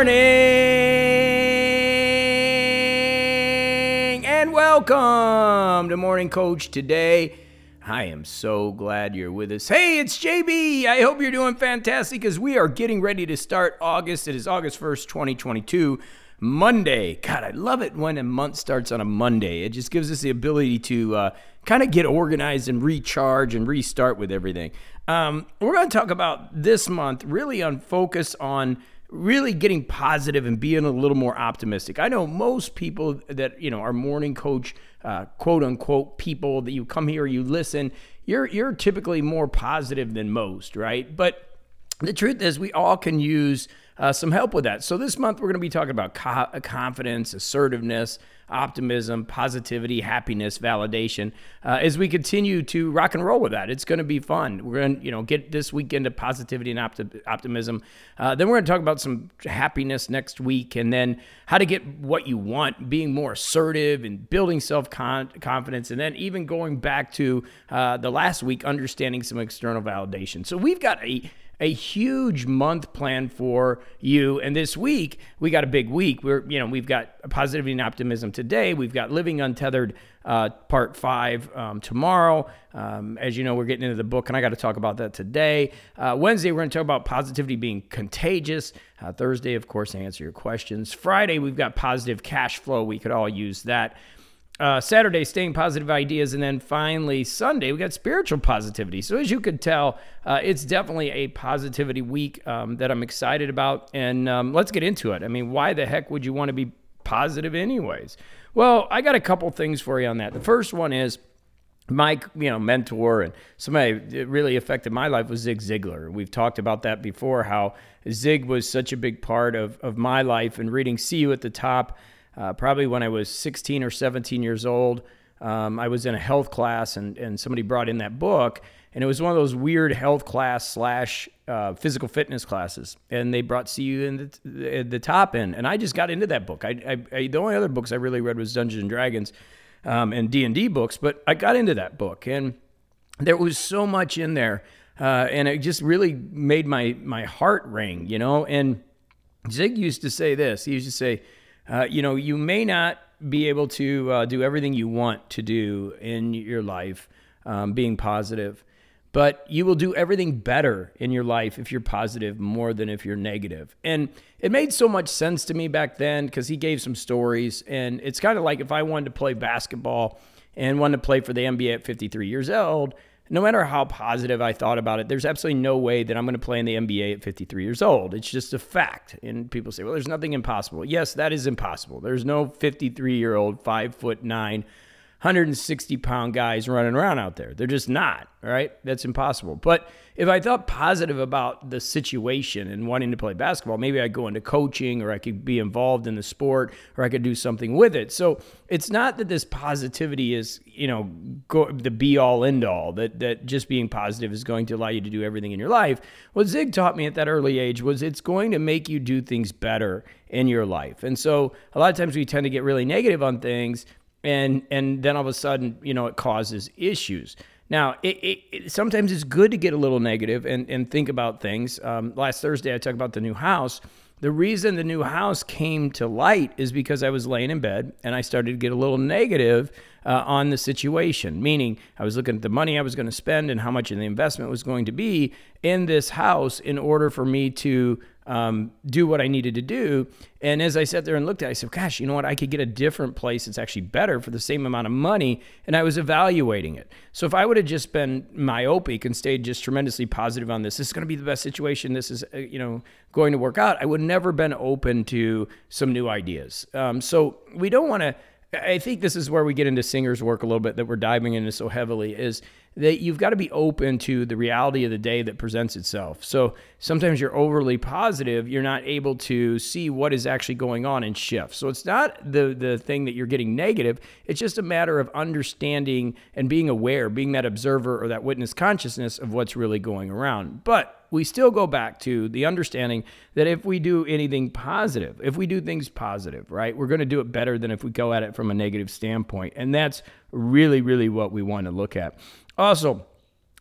morning and welcome to Morning Coach today. I am so glad you're with us. Hey, it's JB. I hope you're doing fantastic as we are getting ready to start August. It is August 1st, 2022. Monday. God, I love it when a month starts on a Monday. It just gives us the ability to uh, kind of get organized and recharge and restart with everything. Um, we're going to talk about this month really on focus on really getting positive and being a little more optimistic. I know most people that you know are morning coach, uh, quote unquote, people that you come here, you listen. You're you're typically more positive than most, right? But the truth is, we all can use uh, some help with that. So this month we're going to be talking about co- confidence, assertiveness, optimism, positivity, happiness, validation. Uh, as we continue to rock and roll with that, it's going to be fun. We're going to you know get this weekend to positivity and opti- optimism. Uh, then we're going to talk about some happiness next week, and then how to get what you want, being more assertive and building self confidence, and then even going back to uh, the last week, understanding some external validation. So we've got a a huge month planned for you. And this week, we got a big week. We're, you know, we've got positivity and optimism today. We've got living untethered uh, part five um, tomorrow. Um, as you know, we're getting into the book, and I got to talk about that today. Uh, Wednesday, we're going to talk about positivity being contagious. Uh, Thursday, of course, answer your questions. Friday, we've got positive cash flow. We could all use that. Uh, Saturday, staying positive ideas. And then finally, Sunday, we got spiritual positivity. So, as you could tell, uh, it's definitely a positivity week um, that I'm excited about. And um, let's get into it. I mean, why the heck would you want to be positive, anyways? Well, I got a couple things for you on that. The first one is, my you know mentor and somebody that really affected my life was Zig Ziglar. We've talked about that before. How Zig was such a big part of of my life. And reading "See You at the Top," uh, probably when I was 16 or 17 years old. Um, I was in a health class and, and somebody brought in that book. And it was one of those weird health class slash uh, physical fitness classes. And they brought See You in the, the top end, And I just got into that book. I, I, I, the only other books I really read was Dungeons and Dragons um, and D&D books. But I got into that book. And there was so much in there. Uh, and it just really made my, my heart ring, you know. And Zig used to say this. He used to say, uh, you know, you may not be able to uh, do everything you want to do in your life, um, being positive, but you will do everything better in your life if you're positive more than if you're negative. And it made so much sense to me back then because he gave some stories. And it's kind of like if I wanted to play basketball and wanted to play for the NBA at 53 years old, no matter how positive I thought about it, there's absolutely no way that I'm going to play in the NBA at 53 years old. It's just a fact. And people say, well, there's nothing impossible. Yes, that is impossible. There's no 53 year old, five foot nine 160 pound guys running around out there. They're just not, right? That's impossible. But if I thought positive about the situation and wanting to play basketball, maybe I'd go into coaching or I could be involved in the sport or I could do something with it. So it's not that this positivity is, you know, go, the be all end all, that, that just being positive is going to allow you to do everything in your life. What Zig taught me at that early age was it's going to make you do things better in your life. And so a lot of times we tend to get really negative on things and and then all of a sudden you know it causes issues. Now it, it, it, sometimes it's good to get a little negative and, and think about things. Um, last thursday i talked about the new house. The reason the new house came to light is because i was laying in bed and i started to get a little negative uh, on the situation. Meaning i was looking at the money i was going to spend and how much of the investment was going to be in this house in order for me to um, do what I needed to do. And as I sat there and looked at it, I said, gosh, you know what? I could get a different place that's actually better for the same amount of money. And I was evaluating it. So if I would have just been myopic and stayed just tremendously positive on this, this is going to be the best situation. This is, uh, you know, going to work out. I would never been open to some new ideas. Um, so we don't want to I think this is where we get into singer's work a little bit that we're diving into so heavily is that you've got to be open to the reality of the day that presents itself. So sometimes you're overly positive, you're not able to see what is actually going on and shift. So it's not the the thing that you're getting negative, it's just a matter of understanding and being aware, being that observer or that witness consciousness of what's really going around. But we still go back to the understanding that if we do anything positive, if we do things positive, right, we're going to do it better than if we go at it from a negative standpoint. And that's really, really what we want to look at. Also,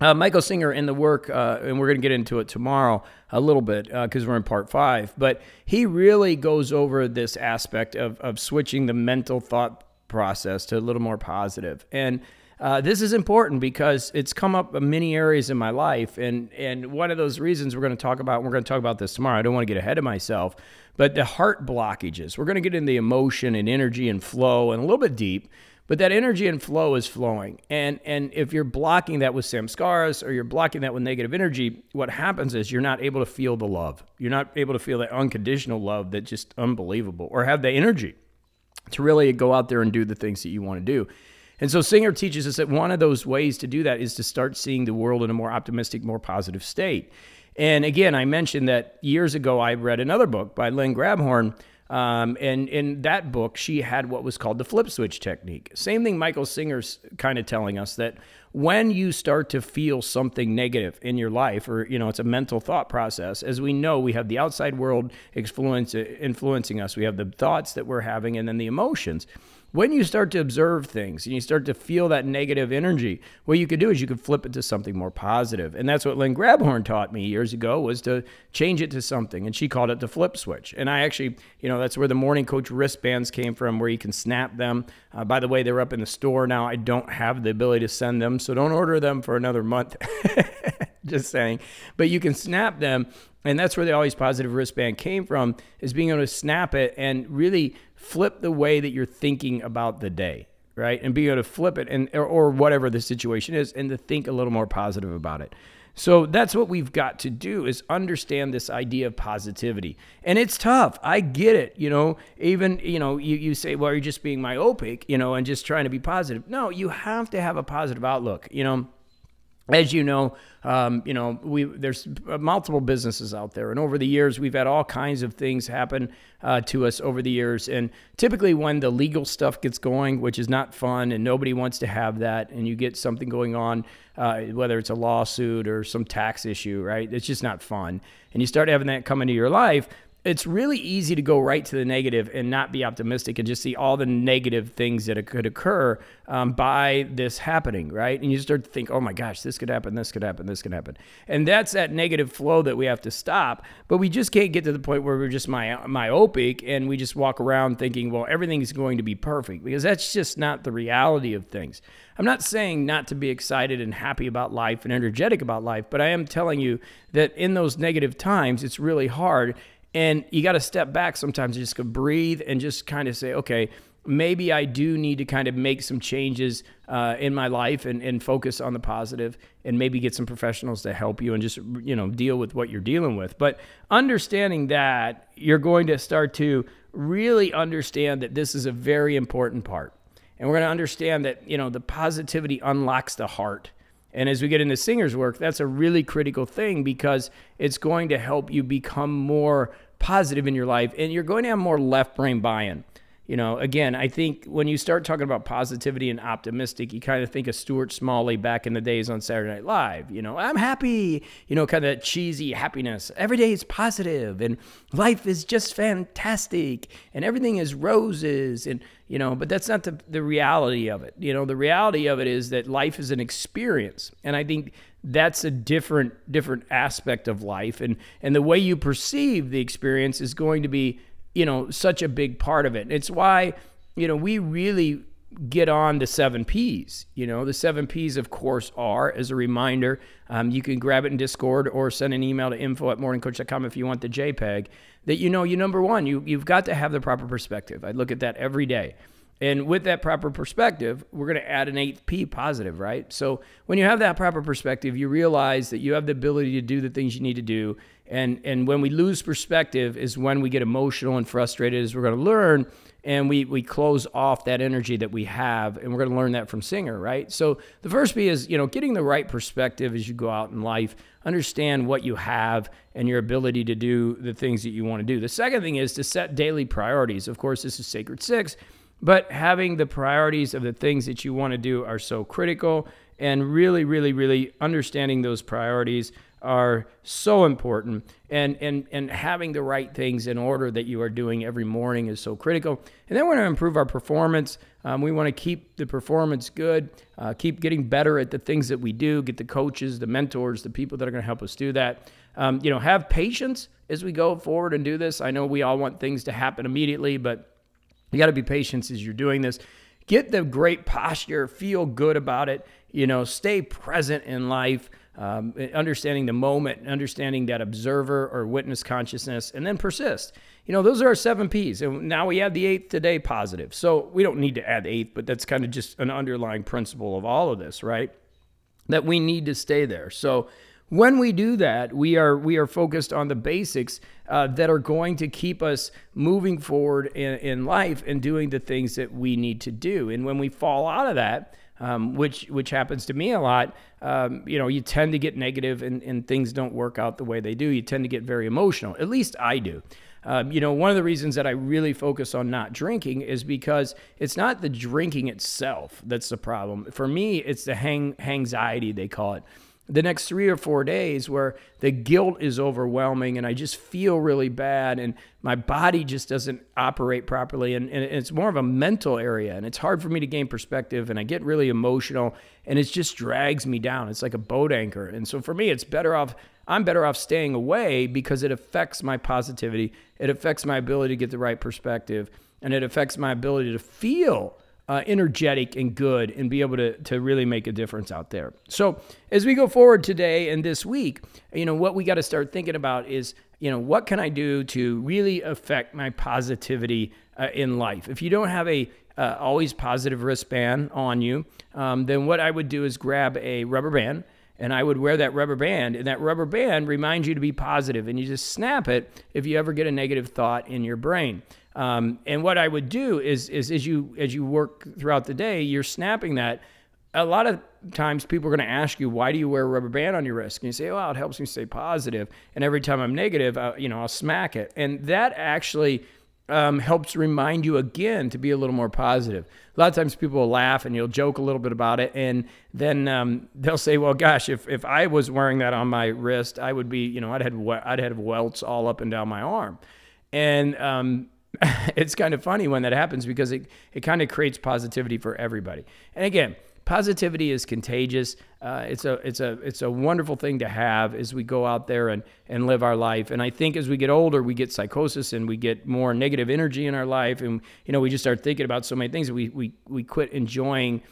uh, Michael Singer in the work, uh, and we're going to get into it tomorrow a little bit because uh, we're in part five, but he really goes over this aspect of, of switching the mental thought process to a little more positive. And uh, this is important because it's come up in many areas in my life. And, and one of those reasons we're going to talk about, we're going to talk about this tomorrow. I don't want to get ahead of myself, but the heart blockages. We're going to get into the emotion and energy and flow and a little bit deep. But that energy and flow is flowing. And and if you're blocking that with samskaras or you're blocking that with negative energy, what happens is you're not able to feel the love. You're not able to feel that unconditional love that's just unbelievable or have the energy to really go out there and do the things that you want to do. And so Singer teaches us that one of those ways to do that is to start seeing the world in a more optimistic, more positive state. And again, I mentioned that years ago I read another book by Lynn Grabhorn um, and in that book, she had what was called the flip switch technique. Same thing Michael Singer's kind of telling us that when you start to feel something negative in your life, or, you know, it's a mental thought process, as we know, we have the outside world influence, influencing us. We have the thoughts that we're having and then the emotions when you start to observe things and you start to feel that negative energy, what you could do is you could flip it to something more positive. And that's what Lynn Grabhorn taught me years ago was to change it to something. And she called it the flip switch. And I actually, you know, that's where the morning coach wristbands came from, where you can snap them. Uh, by the way, they're up in the store now. I don't have the ability to send them, so don't order them for another month. Just saying. But you can snap them and that's where the always positive wristband came from is being able to snap it and really flip the way that you're thinking about the day right and be able to flip it and or, or whatever the situation is and to think a little more positive about it so that's what we've got to do is understand this idea of positivity. And it's tough. I get it. You know, even, you know, you, you say, well, you're just being myopic, you know, and just trying to be positive. No, you have to have a positive outlook. You know, as you know, um, you know, we there's multiple businesses out there, and over the years we've had all kinds of things happen uh, to us over the years. And typically, when the legal stuff gets going, which is not fun, and nobody wants to have that, and you get something going on, uh, whether it's a lawsuit or some tax issue, right? It's just not fun, and you start having that come into your life it's really easy to go right to the negative and not be optimistic and just see all the negative things that could occur um, by this happening, right? And you start to think, oh my gosh, this could happen, this could happen, this could happen. And that's that negative flow that we have to stop. But we just can't get to the point where we're just my, myopic and we just walk around thinking, well, everything's going to be perfect because that's just not the reality of things. I'm not saying not to be excited and happy about life and energetic about life, but I am telling you that in those negative times, it's really hard and you got to step back sometimes just go breathe and just kind of say, okay, maybe I do need to kind of make some changes uh, in my life and, and focus on the positive and maybe get some professionals to help you and just, you know, deal with what you're dealing with. But understanding that, you're going to start to really understand that this is a very important part. And we're going to understand that, you know, the positivity unlocks the heart. And as we get into singer's work, that's a really critical thing because it's going to help you become more positive in your life and you're going to have more left brain buy in. You know, again, I think when you start talking about positivity and optimistic, you kind of think of Stuart Smalley back in the days on Saturday Night Live. You know, I'm happy, you know, kind of cheesy happiness. Every day is positive and life is just fantastic and everything is roses. And, you know, but that's not the, the reality of it. You know, the reality of it is that life is an experience. And I think that's a different different aspect of life and and the way you perceive the experience is going to be you know such a big part of it it's why you know we really get on the seven P's. You know, the seven P's, of course, are, as a reminder, um, you can grab it in Discord or send an email to info at morningcoach.com if you want the JPEG. That you know, you number one, you, you've got to have the proper perspective. I look at that every day. And with that proper perspective, we're going to add an eighth P positive, right? So when you have that proper perspective, you realize that you have the ability to do the things you need to do. And, and when we lose perspective is when we get emotional and frustrated, as we're going to learn, and we, we close off that energy that we have. And we're going to learn that from Singer, right? So the first B is, you know, getting the right perspective as you go out in life. Understand what you have and your ability to do the things that you want to do. The second thing is to set daily priorities. Of course, this is Sacred Six but having the priorities of the things that you want to do are so critical. And really, really, really understanding those priorities are so important. And and and having the right things in order that you are doing every morning is so critical. And then we want to improve our performance. Um, we want to keep the performance good uh, keep getting better at the things that we do get the coaches the mentors the people that are going to help us do that. Um, you know have patience as we go forward and do this. I know we all want things to happen immediately but you got to be patient as you're doing this. Get the great posture feel good about it you know stay present in life um, understanding the moment, understanding that observer or witness consciousness, and then persist. You know, those are our seven P's. And now we add the eighth today, positive. So we don't need to add eighth, but that's kind of just an underlying principle of all of this, right? That we need to stay there. So when we do that, we are we are focused on the basics uh, that are going to keep us moving forward in, in life and doing the things that we need to do. And when we fall out of that, um, which which happens to me a lot. Um, you know, you tend to get negative and, and things don't work out the way they do. You tend to get very emotional. At least I do. Um, you know, one of the reasons that I really focus on not drinking is because it's not the drinking itself that's the problem. For me, it's the hang anxiety they call it the next three or four days where the guilt is overwhelming and I just feel really bad and my body just doesn't operate properly. And, and, it's more of a mental area and it's hard for me to gain perspective and I get really emotional and it just drags me down. It's like a boat anchor. And so for me, it's better off, I'm better off staying away because it affects my positivity, it affects my ability to get the right perspective, and it affects my ability to feel uh, energetic and good and be able to, to really make a difference out there. So, as we go forward today and this week, you know, what we got to start thinking about is, you know, what can I do to really affect my positivity uh, in life? If you don't have a uh, always positive wristband on you, um, then what I would do is grab a rubber band and I would wear that rubber band, and that rubber band reminds you to be positive, and you just snap it if you ever get a negative thought in your brain. Um, and what I would do is, is as you as you work throughout the day, you're snapping that. A lot of times, people are going to ask you, "Why do you wear a rubber band on your wrist?" And you say, "Well, it helps me stay positive." And every time I'm negative, I, you know, I'll smack it, and that actually um, helps remind you again to be a little more positive. A lot of times people will laugh and you'll joke a little bit about it, and then um, they'll say, "Well, gosh, if, if I was wearing that on my wrist, I would be, you know, I'd have I'd have welts all up and down my arm." And um, it's kind of funny when that happens because it, it kind of creates positivity for everybody. And again, positivity is contagious. Uh, it's a it's a it's a wonderful thing to have as we go out there and and live our life. And I think as we get older, we get psychosis and we get more negative energy in our life, and you know we just start thinking about so many things. We we we quit enjoying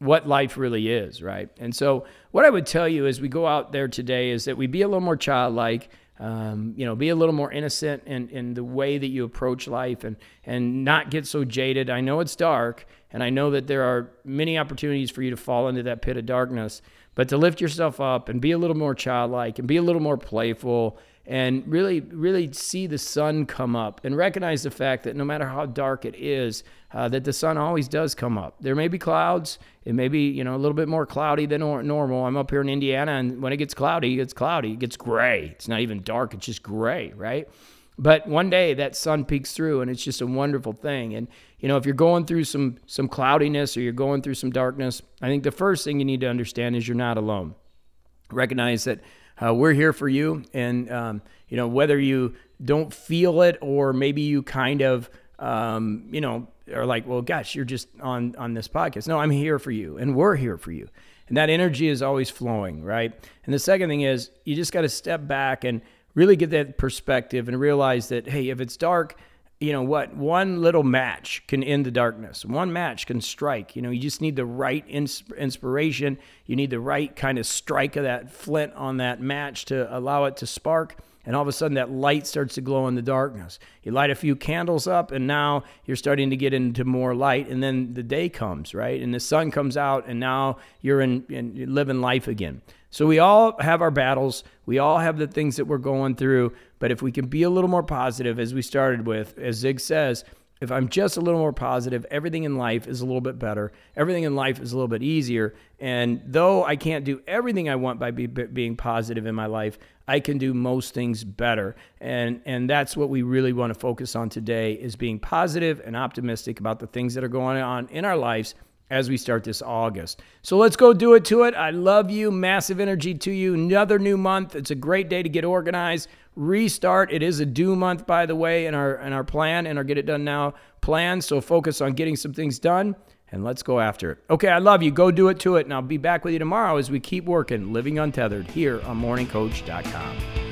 what life really is, right? And so what I would tell you as we go out there today is that we be a little more childlike. Um, you know, be a little more innocent in, in the way that you approach life and, and not get so jaded. I know it's dark, and I know that there are many opportunities for you to fall into that pit of darkness, but to lift yourself up and be a little more childlike and be a little more playful and really, really see the sun come up and recognize the fact that no matter how dark it is, uh, that the sun always does come up. There may be clouds. It may be, you know, a little bit more cloudy than normal. I'm up here in Indiana, and when it gets cloudy, it's cloudy. It gets gray. It's not even dark. It's just gray, right? But one day that sun peeks through, and it's just a wonderful thing. And you know, if you're going through some some cloudiness or you're going through some darkness, I think the first thing you need to understand is you're not alone. Recognize that uh, we're here for you. And, um, you know, whether you don't feel it or maybe you kind of, um, you know, are like, well, gosh, you're just on, on this podcast. No, I'm here for you and we're here for you. And that energy is always flowing, right? And the second thing is you just got to step back and really get that perspective and realize that, hey, if it's dark, you know what? One little match can end the darkness. One match can strike. You know you just need the right ins- inspiration. You need the right kind of strike of that flint on that match to allow it to spark. And all of a sudden that light starts to glow in the darkness. You light a few candles up and now you're starting to get into more light. And then the day comes right? And the sun comes out and now you're in, in living life again so we all have our battles. We all have the things that we're going through. But if we can be a little more positive, as we started with, as Zig says, if I'm just a little more positive, everything in life is a little bit better. Everything in life is a little bit easier. And though I can't do everything I want by be, being positive in my life, I can do most things better. And and that's what we really want to focus on today is being positive and optimistic about the things that are going on in our lives as we start this August. So let's go do it to it. I love you. Massive energy to you. Another new month. It's a great day to get organized. Restart. It is a due month, by the way, in our in our plan and our get it done now plan. So focus on getting some things done and let's go after it. Okay, I love you. Go do it to it. And I'll be back with you tomorrow as we keep working, living untethered here on morningcoach.com.